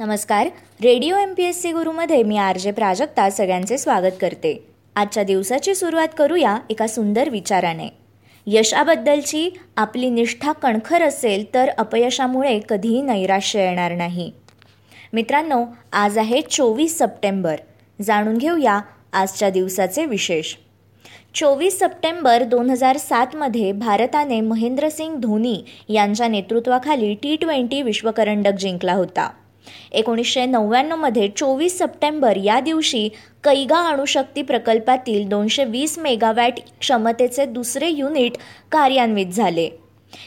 नमस्कार. Radio M P S C गुरुमध्ये मी R J Prajakta सगळ्यांचे स्वागत करते. आजच्या दिवसाची सुरुवात करूया एका सुंदर विचाराने. यशाबद्दलची आपली निष्ठा कणखर असेल तर अपयशामुळे कधीही नैराश्य येणार नाही. मित्रांनो आज आहे चोवीस सप्टेंबर. जाणून घेऊया आजच्या दिवसाचे विशेष. चोवीस सप्टेंबर दोन हजार सातमध्ये भारताने महेंद्रसिंग धोनी यांच्या नेतृत्वाखाली टी ट्वेंटी विश्वकरंडक जिंकला होता. एकोणीसशे नव्याण्णवमध्ये चोवीस सप्टेंबर या दिवशी कैगा अणुशक्ती प्रकल्पातील दोनशे वीस मेगावॅट क्षमतेचे दुसरे युनिट कार्यान्वित झाले.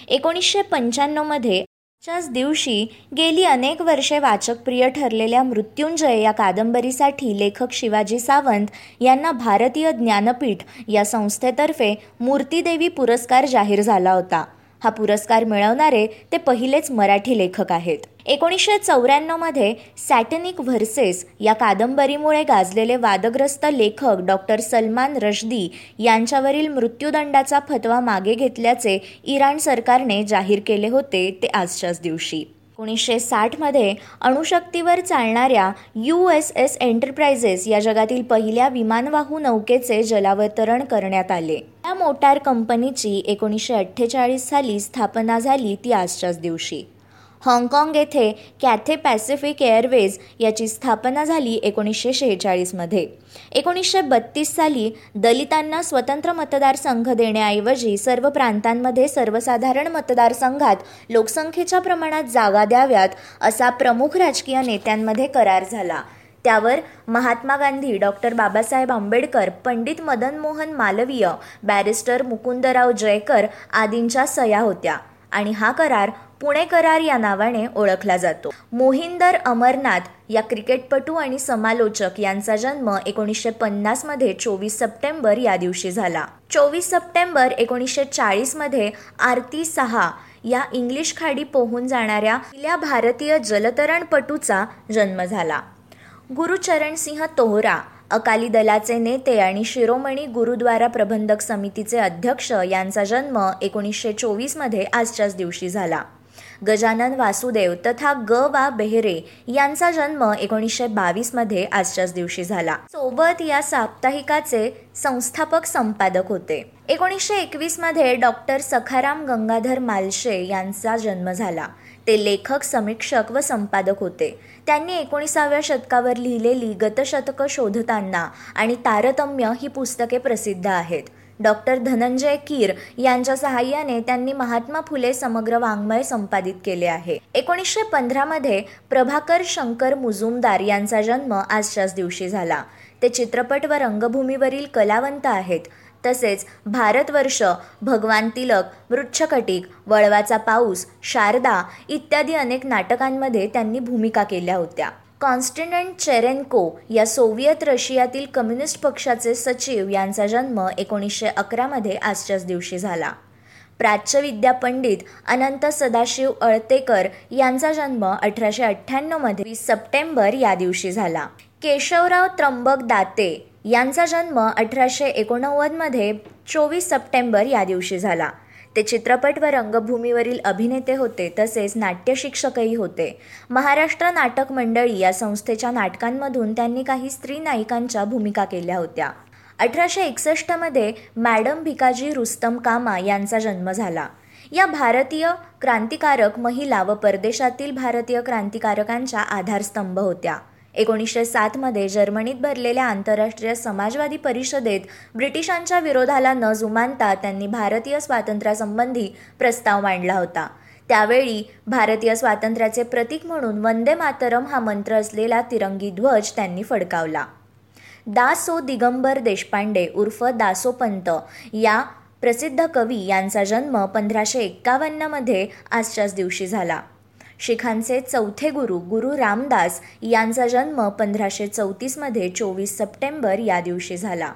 एकोणीसशे पंच्याण्णवमध्ये च्याच दिवशी गेली अनेक वर्षे वाचकप्रिय ठरलेल्या मृत्युंजय या कादंबरीसाठी लेखक शिवाजी सावंत यांना भारतीय ज्ञानपीठ या संस्थेतर्फे मूर्तीदेवी पुरस्कार जाहीर झाला होता. हा पुरस्कार मिळवणारे ते पहिलेच मराठी लेखक आहेत. एकोणीसशे चौऱ्याण्णवमध्ये सॅटनिक व्हर्सेस या कादंबरीमुळे गाजलेले वादग्रस्त लेखक डॉक्टर सलमान रशदी यांच्यावरील मृत्यूदंडाचा फतवा मागे घेतल्याचे इराण सरकारने जाहीर केले होते ते आजच्याच दिवशी. एकोणीसशे साठमध्ये अणुशक्तीवर चालणाऱ्या यू एस एस एंटरप्राइजेस या जगातील पहिल्या विमानवाहू नौकेचे जलावतरण करण्यात आले. या मोटार कंपनीची एकोणीसशे अठ्ठेचाळीस साली स्थापना झाली ती आजच्याच दिवशी. हाँगकाँग येथे कॅथे पॅसिफिक एअरवेज याची स्थापना झाली एकोणीसशे शेहेचाळीसमध्ये. एकोणीसशे बत्तीस साली दलितांना स्वतंत्र मतदारसंघ देण्याऐवजी सर्व प्रांतांमध्ये सर्वसाधारण मतदारसंघात लोकसंख्येच्या प्रमाणात जागा द्याव्यात असा प्रमुख राजकीय नेत्यांमध्ये करार झाला. त्यावर महात्मा गांधी डॉक्टर बाबासाहेब आंबेडकर पंडित मदन मोहन मालवीय बॅरिस्टर मुकुंदराव जयकर आदींच्या सया होत्या. आणि हा करार पुणे करार या नावाने ओळखला जातो. मोहिंदर अमरनाथ या क्रिकेटपटू आणि समालोचक यांचा जन्म एकोणीसशे पन्नासमध्ये चोवीस सप्टेंबर या दिवशी झाला. चोवीस सप्टेंबर एकोणीसशे चाळीसमध्ये आरती सहा या इंग्लिश खाडी पोहून जाणाऱ्या पहिल्या भारतीय जलतरणपटूचा जन्म झाला. गुरुचरण सिंह तोहरा अकाली दलाचे नेते आणि शिरोमणी गुरुद्वारा प्रबंधक समितीचे अध्यक्ष यांचा जन्म एकोणीसशे चोवीसमध्ये आजच्याच दिवशी झाला. गजानन वासुदेव तथा ग वा बेहरे यांचा जन्म एकोणीसशे बावीसमध्ये आजच्याच दिवशी झाला. सोबत या साप्ताहिकाचे संस्थापक संपादक होते. एकोणीसशे एकवीसमध्ये डॉक्टर सखाराम गंगाधर मालशे यांचा जन्म झाला. ते लेखक समीक्षक व संपादक होते. त्यांनी एकोणीसाव्या शतकावर लिहिलेली गतशतकं शोधताना आणि तारतम्य ही पुस्तके प्रसिद्ध आहेत. डॉक्टर धनंजय कीर यांच्या सहाय्याने त्यांनी महात्मा फुले समग्र वाङ्मय संपादित केले आहे. एकोणीसशे पंधरामध्ये प्रभाकर शंकर मुजुमदार यांचा जन्म आजच्याच दिवशी झाला. ते चित्रपट व रंगभूमीवरील कलावंत आहेत. तसेच भारतवर्ष भगवान तिलक वृक्षकटिक वळवाचा पाऊस शारदा इत्यादी अनेक नाटकांमध्ये त्यांनी भूमिका केल्या होत्या. कॉन्स्टंटन चेरेन्को या सोव्हिएत रशियातील कम्युनिस्ट पक्षाचे सचिव यांचा जन्म एकोणीसशे अकरामध्ये आजच्याच दिवशी झाला. प्राच्यविद्या पंडित अनंत सदाशिव अळतेकर यांचा जन्म अठराशे अठ्ठ्याण्णवमध्ये वीस सप्टेंबर या दिवशी झाला. केशवराव त्र्यंबक दाते यांचा जन्म अठराशे एकोणनव्वदमध्ये चोवीस सप्टेंबर या दिवशी झाला. ते चित्रपट व रंगभूमीवरील अभिनेते होते तसेच नाट्यशिक्षकही होते. महाराष्ट्र नाटक मंडळी या संस्थेच्या नाटकांमधून त्यांनी काही स्त्री नायिकांच्या भूमिका केल्या होत्या. अठराशे एकसष्टमध्ये मॅडम भिकाजी रुस्तम कामा यांचा जन्म झाला. या भारतीय क्रांतिकारक महिला व परदेशातील भारतीय क्रांतिकारकांच्या आधारस्तंभ होत्या. एकोणीसशे सातमध्ये जर्मनीत भरलेल्या आंतरराष्ट्रीय समाजवादी परिषदेत ब्रिटिशांच्या विरोधाला न जुमानता त्यांनी भारतीय स्वातंत्र्यासंबंधी प्रस्ताव मांडला होता. त्यावेळी भारतीय स्वातंत्र्याचे प्रतीक म्हणून वंदे मातरम हा मंत्र असलेला तिरंगी ध्वज त्यांनी फडकावला. दासो दिगंबर देशपांडे उर्फ दासोपंत या प्रसिद्ध कवी यांचा जन्म पंधराशे एक्कावन्नमध्ये आजच्याच दिवशी झाला. शिखांचे चौथे गुरु गुरु रामदास यांचा जन्म पंधराशे चौतीसमध्ये चोवीस सप्टेंबर या दिवशी झाला.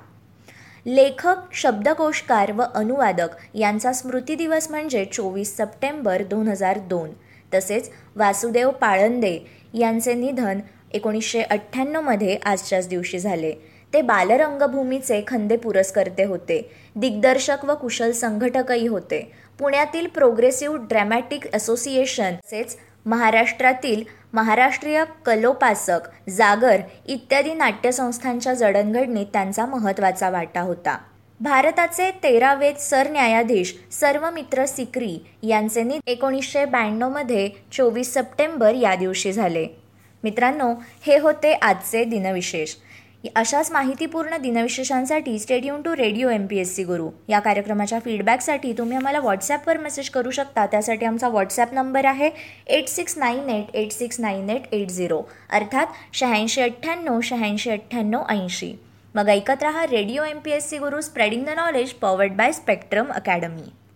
लेखक शब्दकोशकार व अनुवादक यांचा स्मृती दिवस म्हणजे चोवीस सप्टेंबर दोन हजार दोन. तसेच वासुदेव पाळंदे यांचे निधन एकोणीसशे अठ्ठ्याण्णवमध्ये आजच्याच दिवशी झाले. ते बालरंगभूमीचे खंदे पुरस्कर्ते होते. दिग्दर्शक व कुशल संघटकही होते. पुण्यातील प्रोग्रेसिव्ह ड्रॅमॅटिक असोसिएशन तसेच महाराष्ट्रातील महाराष्ट्रीय कलोपासक जागर इत्यादी नाट्यसंस्थांच्या जडणघडणीत त्यांचा महत्त्वाचा वाटा होता. भारताचे तेरावे सरन्यायाधीश सर्वमित्र सिक्री यांचे नि एकोणीसशे ब्याण्णवमध्ये चोवीस सप्टेंबर या दिवशी झाले. मित्रांनो हे होते आजचे दिनविशेष. अशाच माहितीपूर्ण दिनविशेषांसाठी stay tuned to radio M P S C Guru. या कार्यक्रमाच्या फीडबॅकसाठी तुम्ही आम्हाला व्हॉट्सॲपवर मेसेज करू शकता. त्यासाठी आमचा व्हॉट्सॲप नंबर आहे eight six nine eight eight six nine eight eight zero अर्थात शहाऐंशी अठ्ठ्याण्णव शहाऐंशी अठ्ठ्याण्णव ऐंशी. मग ऐकत रहा radio M P S C Guru spreading the knowledge powered by Spectrum Academy